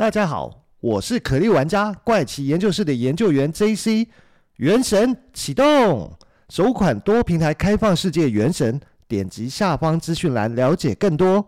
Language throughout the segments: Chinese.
大家好，我是可莉玩家怪奇研究室的研究员 JC。原神启动，首款多平台开放世界原神，点击下方资讯栏了解更多。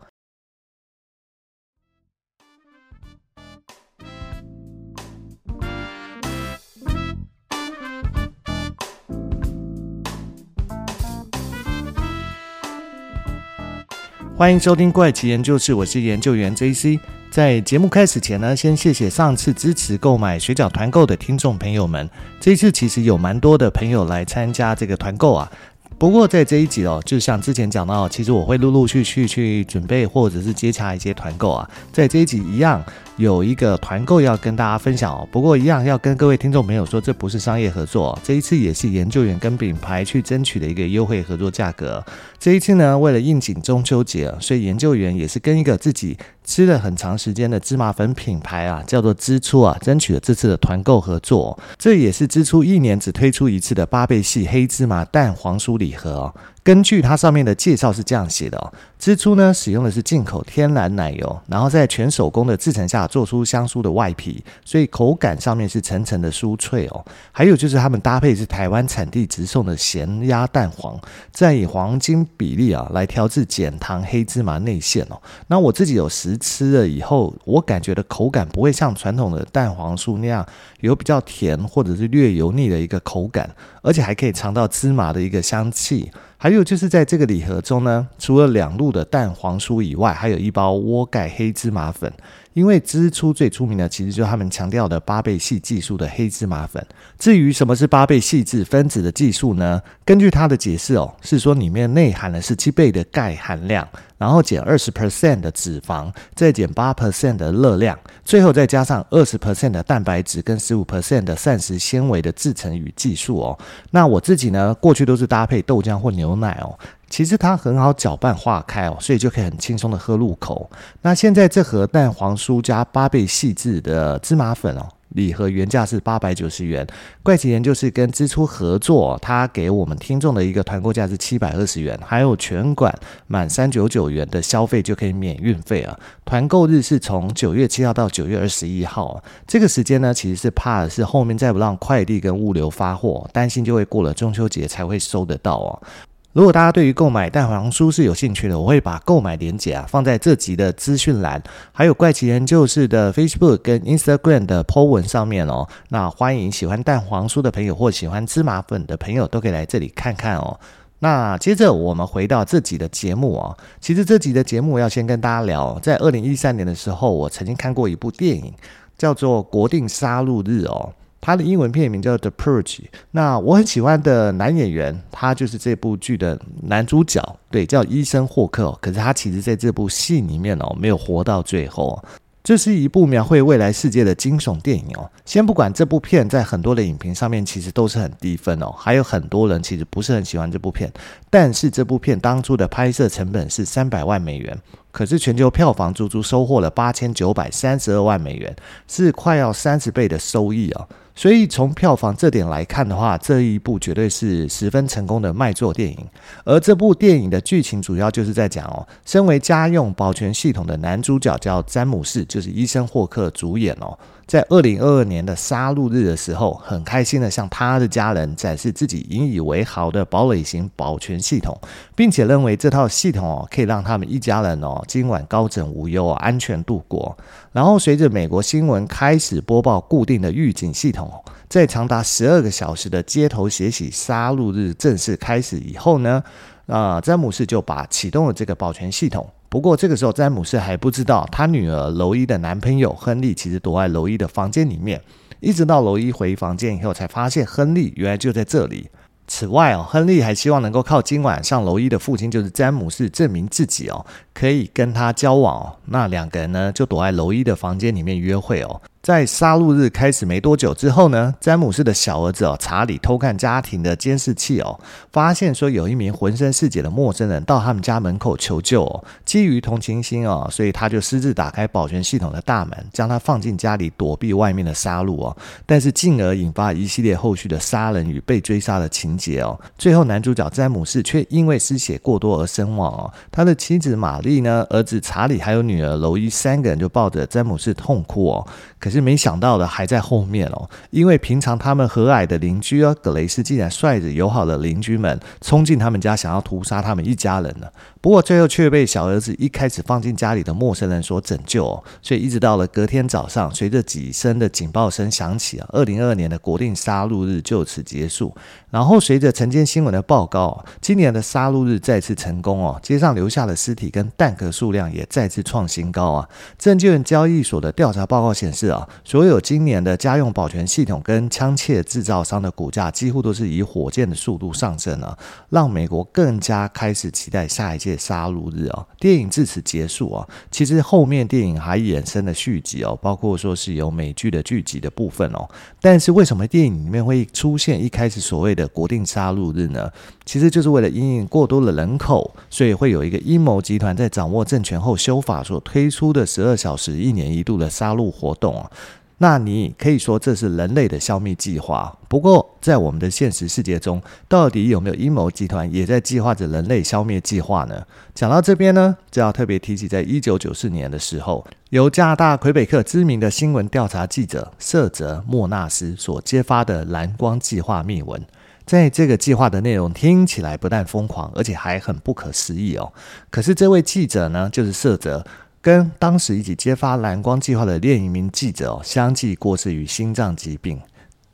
欢迎收听怪奇研究室，我是研究员 JC。在节目开始前呢，先谢谢上次支持购买水饺团购的听众朋友们。这一次其实有蛮多的朋友来参加这个团购啊。不过在这一集哦，就像之前讲到，其实我会陆陆续续去准备或者是接洽一些团购啊。在这一集一样。有一个团购要跟大家分享哦，不过一样要跟各位听众朋友说，这不是商业合作，这一次也是研究员跟品牌去争取的一个优惠合作价格。这一次呢，为了应景中秋节，所以研究员也是跟一个自己吃了很长时间的芝麻粉品牌啊，叫做之初啊，争取了这次的团购合作。这也是之初一年只推出一次的八倍系黑芝麻蛋黄酥礼盒哦。根据它上面的介绍是这样写的哦，之初呢使用的是进口天然奶油，然后在全手工的制程下做出香酥的外皮，所以口感上面是层层的酥脆哦。还有就是他们搭配是台湾产地直送的咸鸭蛋黄，再以黄金比例啊来调制减糖黑芝麻内馅哦。那我自己有实吃了以后，我感觉的口感不会像传统的蛋黄酥那样有比较甜或者是略油腻的一个口感，而且还可以尝到芝麻的一个香气。还有就是在这个礼盒中呢，除了两路的蛋黄酥以外，还有一包窝盖黑芝麻粉。因为支出最出名的，其实就是他们强调的八倍细技术的黑芝麻粉。至于什么是八倍细致分子的技术呢？根据它的解释哦，是说里面内含了十七倍的钙含量，然后减二十 percent 的脂肪，再减八 percent 的热量，最后再加上二十 percent 的蛋白质跟十五 percent 的膳食纤维的制成与技术哦。那我自己呢，过去都是搭配豆浆或牛奶哦。其实它很好搅拌化开哦，所以就可以很轻松的喝入口。那现在这盒蛋黄酥加八倍细致的芝麻粉哦，礼盒原价是八百九十元。怪奇研究室跟支出合作，他给我们听众的一个团购价是七百二十元，还有全馆满三九九元的消费就可以免运费啊。团购日是从九月七号到九月二十一号，这个时间呢，其实是怕的是后面再不让快递跟物流发货，担心就会过了中秋节才会收得到哦。如果大家对于购买蛋黄酥是有兴趣的，我会把购买链接啊放在这集的资讯栏，还有怪奇研究室的 Facebook 跟 Instagram 的 po 文上面哦。那欢迎喜欢蛋黄酥的朋友或喜欢芝麻粉的朋友都可以来这里看看哦。那接着我们回到这集的节目哦。其实这集的节目要先跟大家聊，在二零一三年的时候，我曾经看过一部电影，叫做《国定杀戮日》哦。他的英文片名叫《The Purge》，那我很喜欢的男演员，他就是这部剧的男主角，对，叫伊森霍克。可是他其实在这部戏里面哦，没有活到最后。这是一部描绘未来世界的惊悚电影哦。先不管这部片在很多的影评上面其实都是很低分哦，还有很多人其实不是很喜欢这部片。但是这部片当初的拍摄成本是三百万美元，可是全球票房足足收获了八千九百三十二万美元，是快要三十倍的收益哦。所以从票房这点来看的话，这一部绝对是十分成功的卖座电影。而这部电影的剧情主要就是在讲哦，身为家用保全系统的男主角叫詹姆士，就是医生霍克主演哦。在二零二二年的杀戮日的时候，很开心的向他的家人展示自己引以为豪的堡垒型保全系统，并且认为这套系统哦可以让他们一家人哦今晚高枕无忧，安全度过。然后随着美国新闻开始播报固定的预警系统，在长达十二个小时的街头血洗杀戮日正式开始以后呢，啊、詹姆士就把启动了这个保全系统。不过这个时候，詹姆士还不知道他女儿罗伊的男朋友亨利其实躲在罗伊的房间里面。一直到罗伊回房间以后，才发现亨利原来就在这里。此外哦，亨利还希望能够靠今晚向罗伊的父亲，就是詹姆士，证明自己哦可以跟他交往哦。那两个人呢，就躲在罗伊的房间里面约会哦。在杀戮日开始没多久之后呢，詹姆士的小儿子哦查理偷看家庭的监视器哦，发现说有一名浑身是血的陌生人到他们家门口求救哦。基于同情心哦，所以他就私自打开保全系统的大门，将他放进家里躲避外面的杀戮哦。但是进而引发一系列后续的杀人与被追杀的情节哦。最后男主角詹姆士却因为失血过多而身亡哦。他的妻子玛丽呢，儿子查理还有女儿罗伊三个人就抱着詹姆士痛哭哦。可是没想到的还在后面哦，因为平常他们和蔼的邻居啊，葛雷斯竟然率着友好的邻居们冲进他们家，想要屠杀他们一家人呢。不过最后却被小儿子一开始放进家里的陌生人所拯救哦。所以一直到了隔天早上，随着几声的警报声响起啊，二零二二年的国定杀戮日就此结束。然后随着晨间新闻的报告，今年的杀戮日再次成功哦，街上留下的尸体跟弹壳数量也再次创新高啊。证券交易所的调查报告显示啊，所有今年的家用保全系统跟枪械制造商的股价几乎都是以火箭的速度上升了，让美国更加开始期待下一届杀戮日哦。电影至此结束啊，其实后面电影还衍生了续集哦，包括说是有美剧的剧集的部分哦。但是为什么电影里面会出现一开始所谓的国定杀戮日呢？其实就是为了因应过多的人口，所以会有一个阴谋集团在掌握政权后修法所推出的十二小时一年一度的杀戮活动啊。那你可以说这是人类的消灭计划。不过，在我们的现实世界中，到底有没有阴谋集团也在计划着人类消灭计划呢？讲到这边呢，就要特别提起，在一九九四年的时候，由加拿大魁北克知名的新闻调查记者瑟泽莫纳斯所揭发的蓝光计划秘闻。在这个计划的内容听起来不但疯狂，而且还很不可思议哦。可是这位记者呢，就是瑟泽。跟当时一起揭发蓝光计划的另一名记者哦，相继过世于心脏疾病。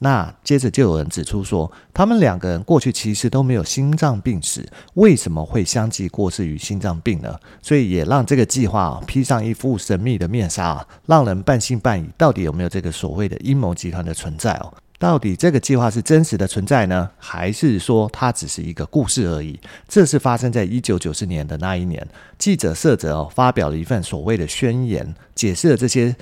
那接着就有人指出说，他们两个人过去其实都没有心脏病史，为什么会相继过世于心脏病呢？所以也让这个计划披上一副神秘的面纱啊，让人半信半疑。到底有没有这个所谓的阴谋集团的存在哦？到底这个计划是真实的存在呢，还是说它只是一个故事而已？这是发生在一九九四年的那一年，记者社者哦发表了一份所谓的宣言，解释了这些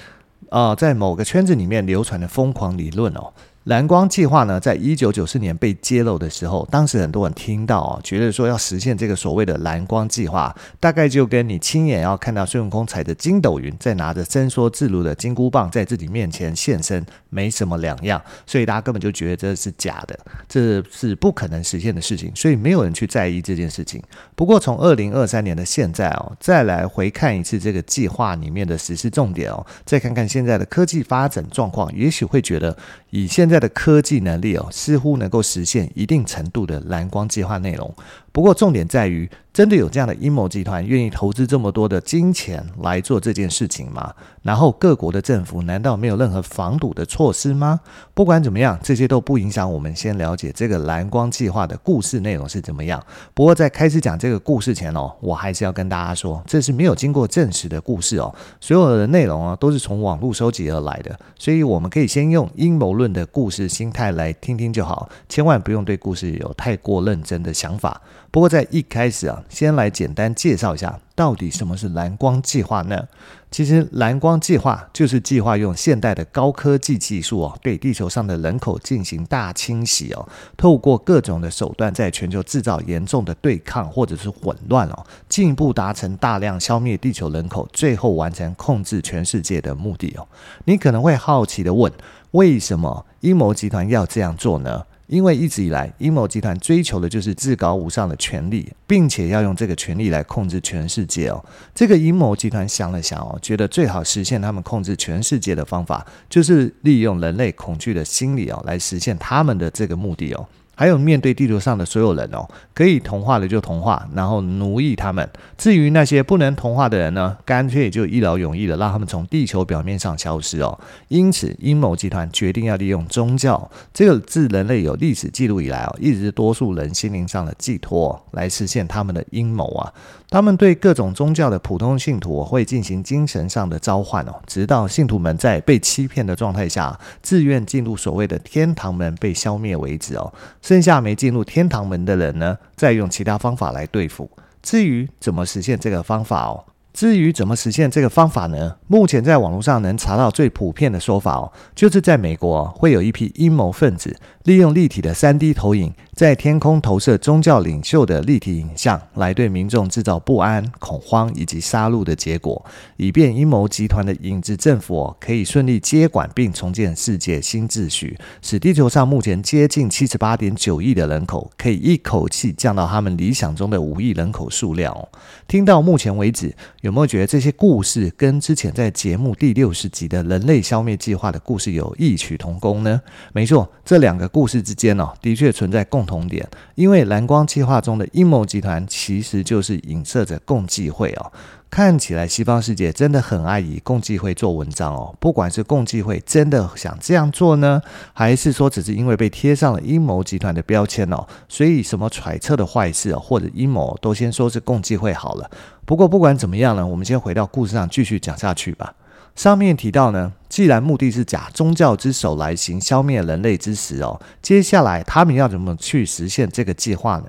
呃在某个圈子里面流传的疯狂理论哦。蓝光计划呢，在一九九四年被揭露的时候，当时很多人听到哦，觉得说要实现这个所谓的蓝光计划，大概就跟你亲眼要看到孙悟空踩着筋斗云，再拿着伸缩自如的金箍棒在自己面前现身，没什么两样。所以大家根本就觉得这是假的，这是不可能实现的事情，所以没有人去在意这件事情。不过从二零二三年的现在哦，再来回看一次这个计划里面的实施重点哦，再看看现在的科技发展状况，也许会觉得以现在。的科技能力哦，似乎能够实现一定程度的蓝光计划内容。不过，重点在于，真的有这样的阴谋集团愿意投资这么多的金钱来做这件事情吗？然后，各国的政府难道没有任何防堵的措施吗？不管怎么样，这些都不影响我们先了解这个蓝光计划的故事内容是怎么样。不过，在开始讲这个故事前哦，我还是要跟大家说，这是没有经过证实的故事哦，所有的内容啊都是从网络收集而来的，所以我们可以先用阴谋论的故事心态来听听就好，千万不用对故事有太过认真的想法。不过在一开始啊，先来简单介绍一下，到底什么是蓝光计划呢？其实蓝光计划就是计划用现代的高科技技术哦，对地球上的人口进行大清洗哦，透过各种的手段，在全球制造严重的对抗或者是混乱哦，进一步达成大量消灭地球人口，最后完成控制全世界的目的哦。你可能会好奇的问，为什么阴谋集团要这样做呢？因为一直以来，阴谋集团追求的就是至高无上的权力，并且要用这个权力来控制全世界哦。这个阴谋集团想了想哦，觉得最好实现他们控制全世界的方法，就是利用人类恐惧的心理哦，来实现他们的这个目的哦。还有面对地球上的所有人哦，可以同化的就同化，然后奴役他们。至于那些不能同化的人呢，干脆就一劳永逸的让他们从地球表面上消失哦。因此，阴谋集团决定要利用宗教这个自人类有历史记录以来哦，一直多数人心灵上的寄托，来实现他们的阴谋啊。他们对各种宗教的普通信徒会进行精神上的召唤哦，直到信徒们在被欺骗的状态下，自愿进入所谓的天堂门被消灭为止哦。剩下没进入天堂门的人呢，再用其他方法来对付。至于怎么实现这个方法哦，至于怎么实现这个方法呢？目前在网络上能查到最普遍的说法哦，就是在美国会有一批阴谋分子利用立体的 3D 投影，在天空投射宗教领袖的立体影像，来对民众制造不安、恐慌以及杀戮的结果，以便阴谋集团的影子政府可以顺利接管并重建世界新秩序，使地球上目前接近七十八点九亿的人口可以一口气降到他们理想中的五亿人口数量。听到目前为止，有没有觉得这些故事跟之前在节目第六十集的人类消灭计划的故事有异曲同工呢？没错，这两个故事之间哦，的确存在共同点，因为蓝光计划中的阴谋集团其实就是影射着共济会哦。看起来西方世界真的很爱以共济会做文章哦，不管是共济会真的想这样做呢，还是说只是因为被贴上了阴谋集团的标签哦，所以什么揣测的坏事哦，或者阴谋都先说是共济会好了。不过不管怎么样呢，我们先回到故事上继续讲下去吧。上面提到呢，既然目的是假宗教之手来行消灭人类之时哦，接下来他们要怎么去实现这个计划呢？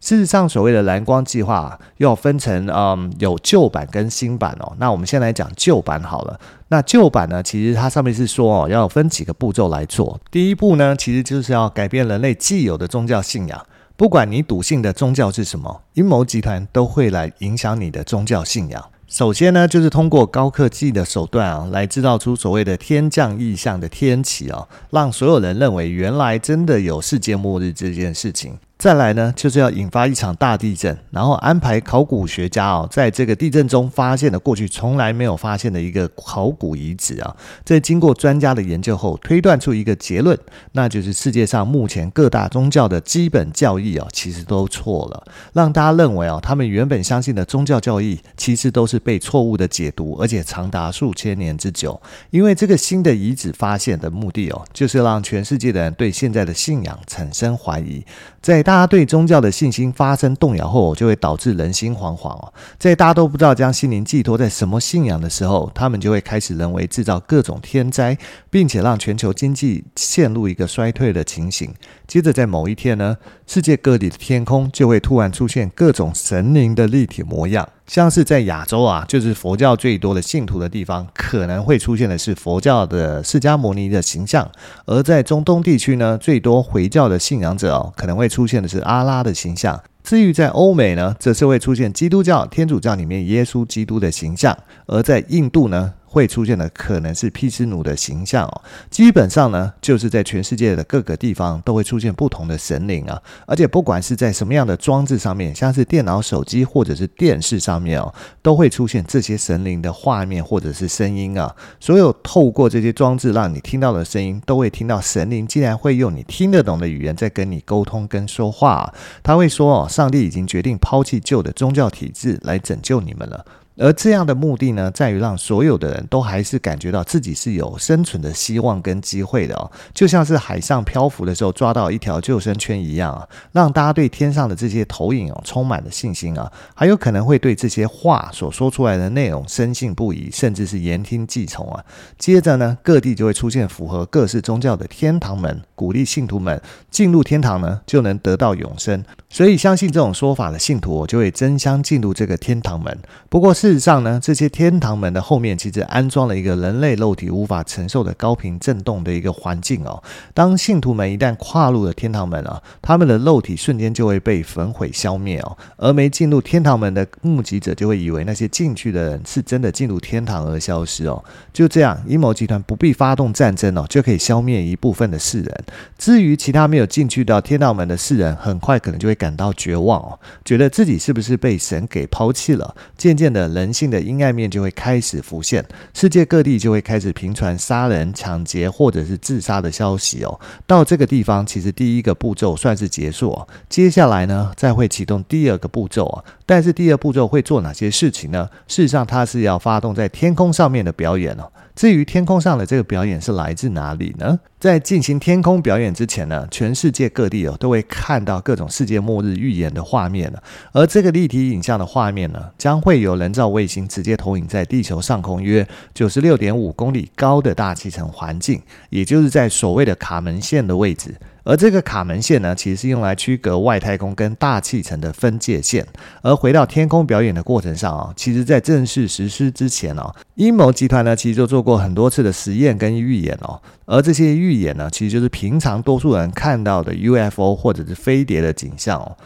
事实上，所谓的蓝光计划要分成嗯，有旧版跟新版哦。那我们先来讲旧版好了。那旧版呢，其实它上面是说哦，要分几个步骤来做。第一步呢，其实就是要改变人类既有的宗教信仰。不管你笃信的宗教是什么，阴谋集团都会来影响你的宗教信仰。首先呢，就是通过高科技的手段啊，来制造出所谓的天降异象的天启啊，让所有人认为原来真的有世界末日这件事情。再来呢，就是要引发一场大地震，然后安排考古学家哦，在这个地震中发现了过去从来没有发现的一个考古遗址啊。在经过专家的研究后，推断出一个结论，那就是世界上目前各大宗教的基本教义啊，其实都错了，让大家认为啊，他们原本相信的宗教教义，其实都是被错误的解读，而且长达数千年之久。因为这个新的遗址发现的目的哦，就是让全世界的人对现在的信仰产生怀疑，在大家对宗教的信心发生动摇后，就会导致人心惶惶哦。在大家都不知道将心灵寄托在什么信仰的时候，他们就会开始人为制造各种天灾，并且让全球经济陷入一个衰退的情形。接着在某一天呢，世界各地的天空就会突然出现各种神灵的立体模样。像是在亚洲啊，就是佛教最多的信徒的地方，可能会出现的是佛教的释迦牟尼的形象；而在中东地区呢，最多回教的信仰者哦，可能会出现的是阿拉的形象。至于在欧美呢，则是会出现基督教、天主教里面耶稣基督的形象；而在印度呢，会出现的可能是披斯奴的形象哦，基本上呢，就是在全世界的各个地方都会出现不同的神灵啊，而且不管是在什么样的装置上面，像是电脑、手机或者是电视上面哦，都会出现这些神灵的画面或者是声音啊。所有透过这些装置让你听到的声音，都会听到神灵竟然会用你听得懂的语言在跟你沟通跟说话。他会说哦，上帝已经决定抛弃旧的宗教体制来拯救你们了。而这样的目的呢，在于让所有的人都还是感觉到自己是有生存的希望跟机会的哦，就像是海上漂浮的时候抓到一条救生圈一样啊，让大家对天上的这些投影哦充满了信心啊，还有可能会对这些话所说出来的内容深信不疑，甚至是言听计从啊。接着呢，各地就会出现符合各式宗教的天堂门，鼓励信徒们进入天堂呢，就能得到永生。所以相信这种说法的信徒，就会争相进入这个天堂门。不过是事实上呢，这些天堂门的后面其实安装了一个人类肉体无法承受的高频震动的一个环境哦。当信徒们一旦跨入了天堂门啊，他们的肉体瞬间就会被焚毁消灭哦。而没进入天堂门的目击者就会以为那些进去的人是真的进入天堂而消失哦。就这样，阴谋集团不必发动战争哦，就可以消灭一部分的世人。至于其他没有进去到天堂门的世人，很快可能就会。感到绝望哦，觉得自己是不是被神给抛弃了？渐渐的，人性的阴暗面就会开始浮现，世界各地就会开始频传杀人、抢劫或者是自杀的消息哦。到这个地方，其实第一个步骤算是结束哦。接下来呢，再会启动第二个步骤哦。但是第二步骤会做哪些事情呢？事实上，它是要发动在天空上面的表演哦。至于天空上的这个表演是来自哪里呢？在进行天空表演之前呢，全世界各地哦都会看到各种世界末日预言的画面呢。而这个立体影像的画面呢，将会由人造卫星直接投影在地球上空约九十六点五公里高的大气层环境，也就是在所谓的卡门线的位置。而这个卡门线呢，其实是用来区隔外太空跟大气层的分界线。而回到天空表演的过程上啊，其实在正式实施之前哦，阴谋集团呢，其实就做过很多次的实验跟预演哦。而这些预演呢，其实就是平常多数人看到的 UFO 或者是飞碟的景象哦。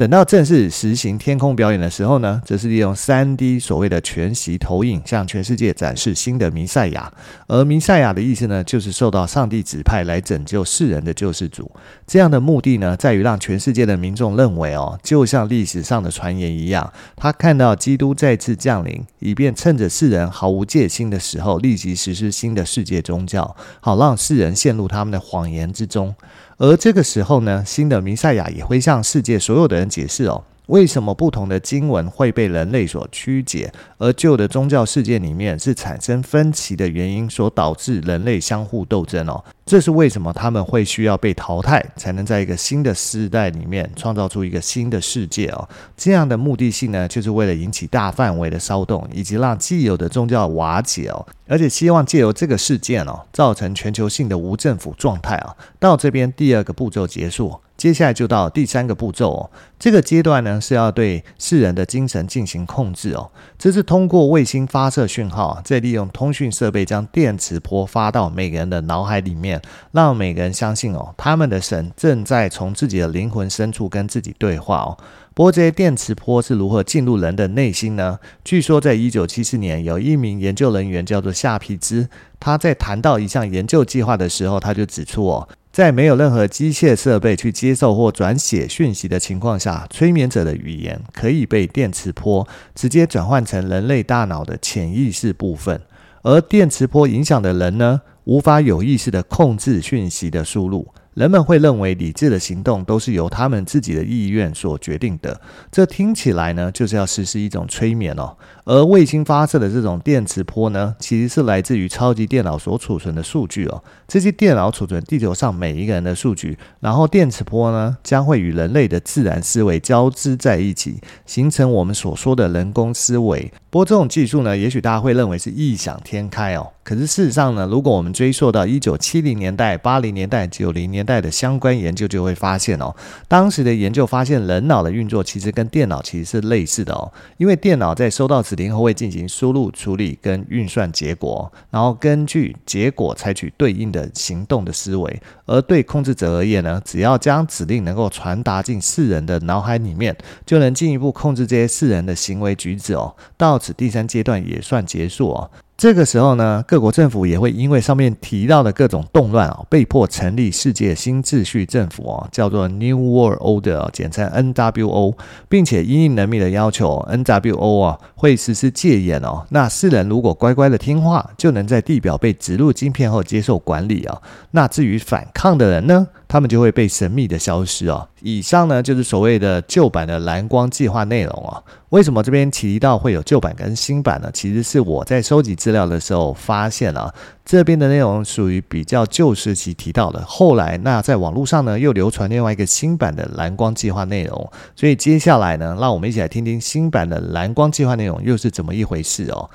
等到正式实行天空表演的时候呢，则是利用 3D 所谓的全息投影，向全世界展示新的弥赛亚。而弥赛亚的意思呢，就是受到上帝指派来拯救世人的救世主。这样的目的呢，在于让全世界的民众认为哦，就像历史上的传言一样，他看到基督再次降临，以便趁着世人毫无戒心的时候，立即实施新的世界宗教，好让世人陷入他们的谎言之中。而这个时候呢，新的弥赛亚也会向世界所有的人解释哦。为什么不同的经文会被人类所曲解，而旧的宗教世界里面是产生分歧的原因所导致人类相互斗争哦？这是为什么他们会需要被淘汰，才能在一个新的时代里面创造出一个新的世界哦？这样的目的性呢，就是为了引起大范围的骚动，以及让既有的宗教瓦解哦，而且希望借由这个事件哦，造成全球性的无政府状态啊。到这边第二个步骤结束。接下来就到第三个步骤哦，这个阶段呢是要对世人的精神进行控制哦，这是通过卫星发射讯号，再利用通讯设备将电磁波发到每个人的脑海里面，让每个人相信哦，他们的神正在从自己的灵魂深处跟自己对话哦。不过这些电磁波是如何进入人的内心呢？据说在一九七四年，有一名研究人员叫做夏皮兹，他在谈到一项研究计划的时候，他就指出哦。在没有任何机械设备去接受或转写讯息的情况下，催眠者的语言可以被电磁波直接转换成人类大脑的潜意识部分，而电磁波影响的人呢，无法有意识地控制讯息的输入。人们会认为理智的行动都是由他们自己的意愿所决定的，这听起来呢，就是要实施一种催眠哦。而卫星发射的这种电磁波呢，其实是来自于超级电脑所储存的数据哦。这些电脑储存地球上每一个人的数据，然后电磁波呢，将会与人类的自然思维交织在一起，形成我们所说的人工思维。不过这种技术呢，也许大家会认为是异想天开哦。可是事实上呢，如果我们追溯到一九七零年代、八零年代、九零年代的相关研究，就会发现哦，当时的研究发现，人脑的运作其实跟电脑其实是类似的哦。因为电脑在收到指令后会进行输入、处理跟运算结果，然后根据结果采取对应的行动的思维。而对控制者而言呢，只要将指令能够传达进世人的脑海里面，就能进一步控制这些世人的行为举止哦。到此第三阶段也算结束哦。这个时候呢，各国政府也会因为上面提到的各种动乱啊，被迫成立世界新秩序政府哦，叫做 New World Order，简称 NWO，并且因应人民的要求，NWO 啊会实施戒严哦。那世人如果乖乖的听话，就能在地表被植入晶片后接受管理啊。那至于反抗的人呢，他们就会被神秘的消失哦。以上呢就是所谓的旧版的蓝光计划内容哦。为什么这边提到会有旧版跟新版呢？其实是我在收集资料的时候发现啊，这边的内容属于比较旧时期提到的。后来那在网络上呢又流传另外一个新版的蓝光计划内容，所以接下来呢，让我们一起来听听新版的蓝光计划内容又是怎么一回事哦。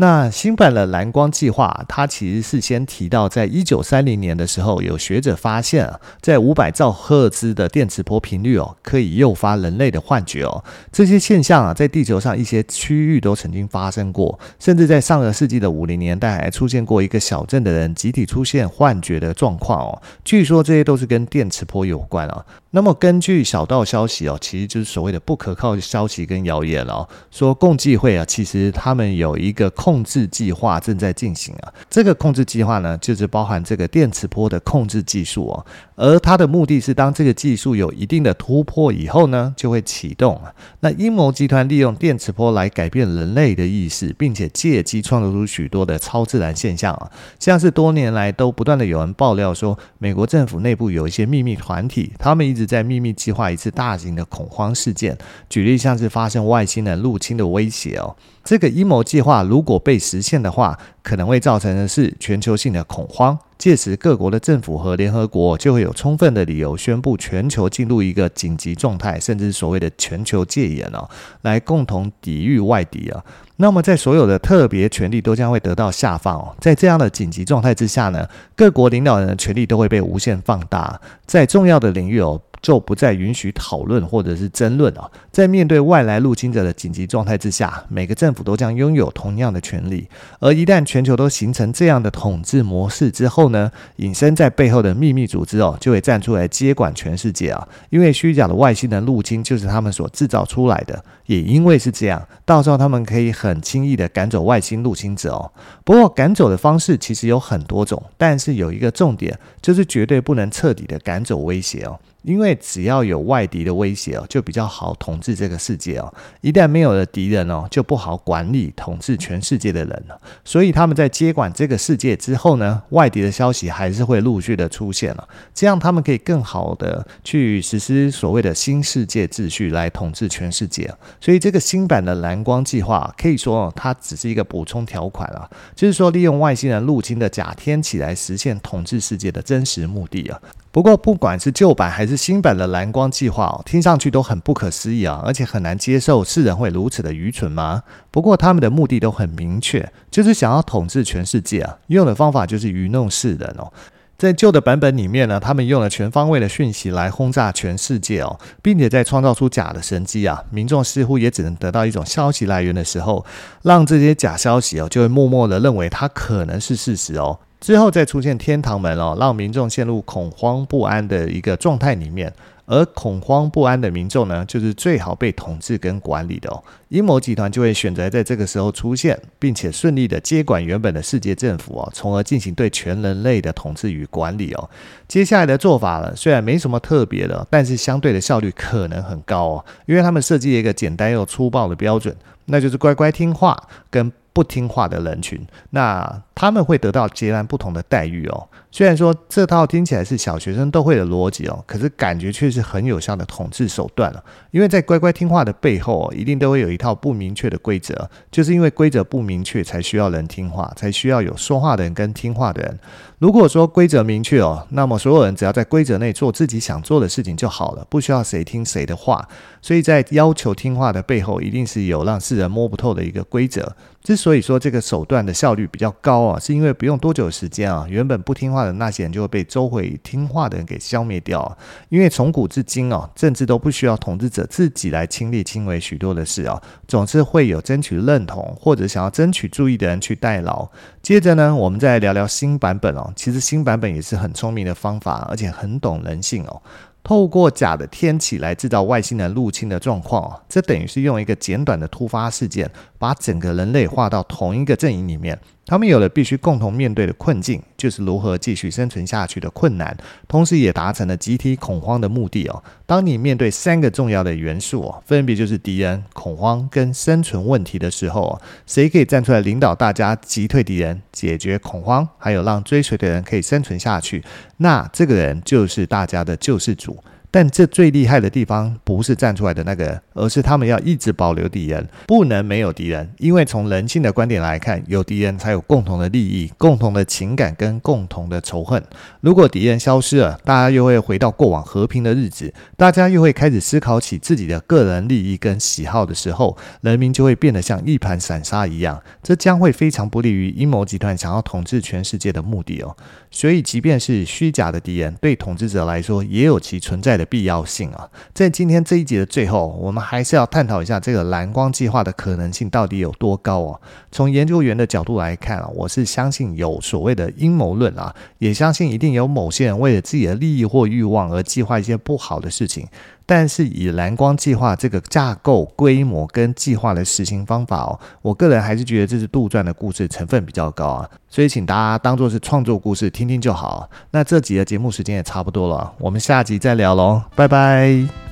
那新版的蓝光计划，它其实是先提到，在一九三零年的时候，有学者发现啊，在五百兆赫兹的电磁波频率哦，可以诱发人类的幻觉哦。这些现象啊，在地球上一些区域都曾经发生过，甚至在上个世纪的五零年代，还出现过一个小镇的人集体出现幻觉的状况哦。据说这些都是跟电磁波有关啊。那么根据小道消息哦，其实就是所谓的不可靠消息跟谣言哦，说共济会啊，其实他们有一个控控制计划正在进行啊。这个控制计划呢，就是包含这个电磁波的控制技术哦。而它的目的是，当这个技术有一定的突破以后呢，就会启动。那阴谋集团利用电磁波来改变人类的意识，并且借机创造出许多的超自然现象啊。像是多年来都不断的有人爆料说，美国政府内部有一些秘密团体，他们一直在秘密计划一次大型的恐慌事件。举例像是发生外星人入侵的威胁哦。这个阴谋计划如果被实现的话，可能会造成的是全球性的恐慌。届时各国的政府和联合国就会有充分的理由宣布全球进入一个紧急状态，甚至所谓的全球戒严哦，来共同抵御外敌啊。那么在所有的特别权力都将会得到下放哦，在这样的紧急状态之下呢，各国领导人的权力都会被无限放大，在重要的领域哦。就不再允许讨论或者是争论啊！在面对外来入侵者的紧急状态之下，每个政府都将拥有同样的权利。而一旦全球都形成这样的统治模式之后呢，隐身在背后的秘密组织哦，就会站出来接管全世界啊！因为虚假的外星人入侵就是他们所制造出来的。也因为是这样，到时候他们可以很轻易的赶走外星入侵者哦。不过赶走的方式其实有很多种，但是有一个重点，就是绝对不能彻底的赶走威胁哦。因为只要有外敌的威胁哦，就比较好统治这个世界哦。一旦没有了敌人哦，就不好管理统治全世界的人了。所以他们在接管这个世界之后呢，外敌的消息还是会陆续的出现了。这样他们可以更好的去实施所谓的新世界秩序来统治全世界。所以这个新版的蓝光计划可以说哦，它只是一个补充条款啊，就是说利用外星人入侵的假天启来实现统治世界的真实目的啊。不过，不管是旧版还是新版的蓝光计划哦，听上去都很不可思议啊，而且很难接受世人会如此的愚蠢吗？不过他们的目的都很明确，就是想要统治全世界啊，用的方法就是愚弄世人哦。在旧的版本里面呢，他们用了全方位的讯息来轰炸全世界哦，并且在创造出假的神迹啊，民众似乎也只能得到一种消息来源的时候，让这些假消息哦，就会默默的认为它可能是事实哦。之后再出现天堂门哦，让民众陷入恐慌不安的一个状态里面，而恐慌不安的民众呢，就是最好被统治跟管理的哦。阴谋集团就会选择在这个时候出现，并且顺利的接管原本的世界政府哦，从而进行对全人类的统治与管理哦。接下来的做法呢，虽然没什么特别的，但是相对的效率可能很高哦，因为他们设计一个简单又粗暴的标准，那就是乖乖听话跟不听话的人群，那他们会得到截然不同的待遇哦。虽然说这套听起来是小学生都会的逻辑哦，可是感觉却是很有效的统治手段了。因为在乖乖听话的背后哦，一定都会有一套不明确的规则，就是因为规则不明确，才需要人听话，才需要有说话的人跟听话的人。如果说规则明确哦，那么所有人只要在规则内做自己想做的事情就好了，不需要谁听谁的话。所以在要求听话的背后，一定是有让世人摸不透的一个规则。之所以说这个手段的效率比较高是因为不用多久时间啊，原本不听话的那些人就会被周围听话的人给消灭掉。因为从古至今哦，政治都不需要统治者自己来亲力亲为许多的事啊，总是会有争取认同或者想要争取注意的人去代劳。接着呢，我们再来聊聊新版本哦。其实新版本也是很聪明的方法，而且很懂人性哦。透过假的天启来制造外星人入侵的状况哦，这等于是用一个简短的突发事件，把整个人类划到同一个阵营里面。他们有了必须共同面对的困境，就是如何继续生存下去的困难，同时也达成了集体恐慌的目的哦。当你面对三个重要的元素哦，分别就是敌人、恐慌跟生存问题的时候，谁可以站出来领导大家击退敌人、解决恐慌，还有让追随的人可以生存下去，那这个人就是大家的救世主。但这最厉害的地方不是站出来的那个，而是他们要一直保留敌人，不能没有敌人。因为从人性的观点来看，有敌人才有共同的利益、共同的情感跟共同的仇恨。如果敌人消失了，大家又会回到过往和平的日子，大家又会开始思考起自己的个人利益跟喜好的时候，人民就会变得像一盘散沙一样。这将会非常不利于阴谋集团想要统治全世界的目的哦。所以，即便是虚假的敌人，对统治者来说也有其存在的必要性啊。在今天这一集的最后，我们还是要探讨一下这个蓝光计划的可能性到底有多高啊？从研究员的角度来看啊，我是相信有所谓的阴谋论啊，也相信一定有某些人为了自己的利益或欲望而计划一些不好的事情。但是以蓝光计划这个架构、规模跟计划的实行方法哦，我个人还是觉得这是杜撰的故事成分比较高啊，所以请大家当做是创作故事听听就好。那这集的节目时间也差不多了，我们下集再聊喽，拜拜。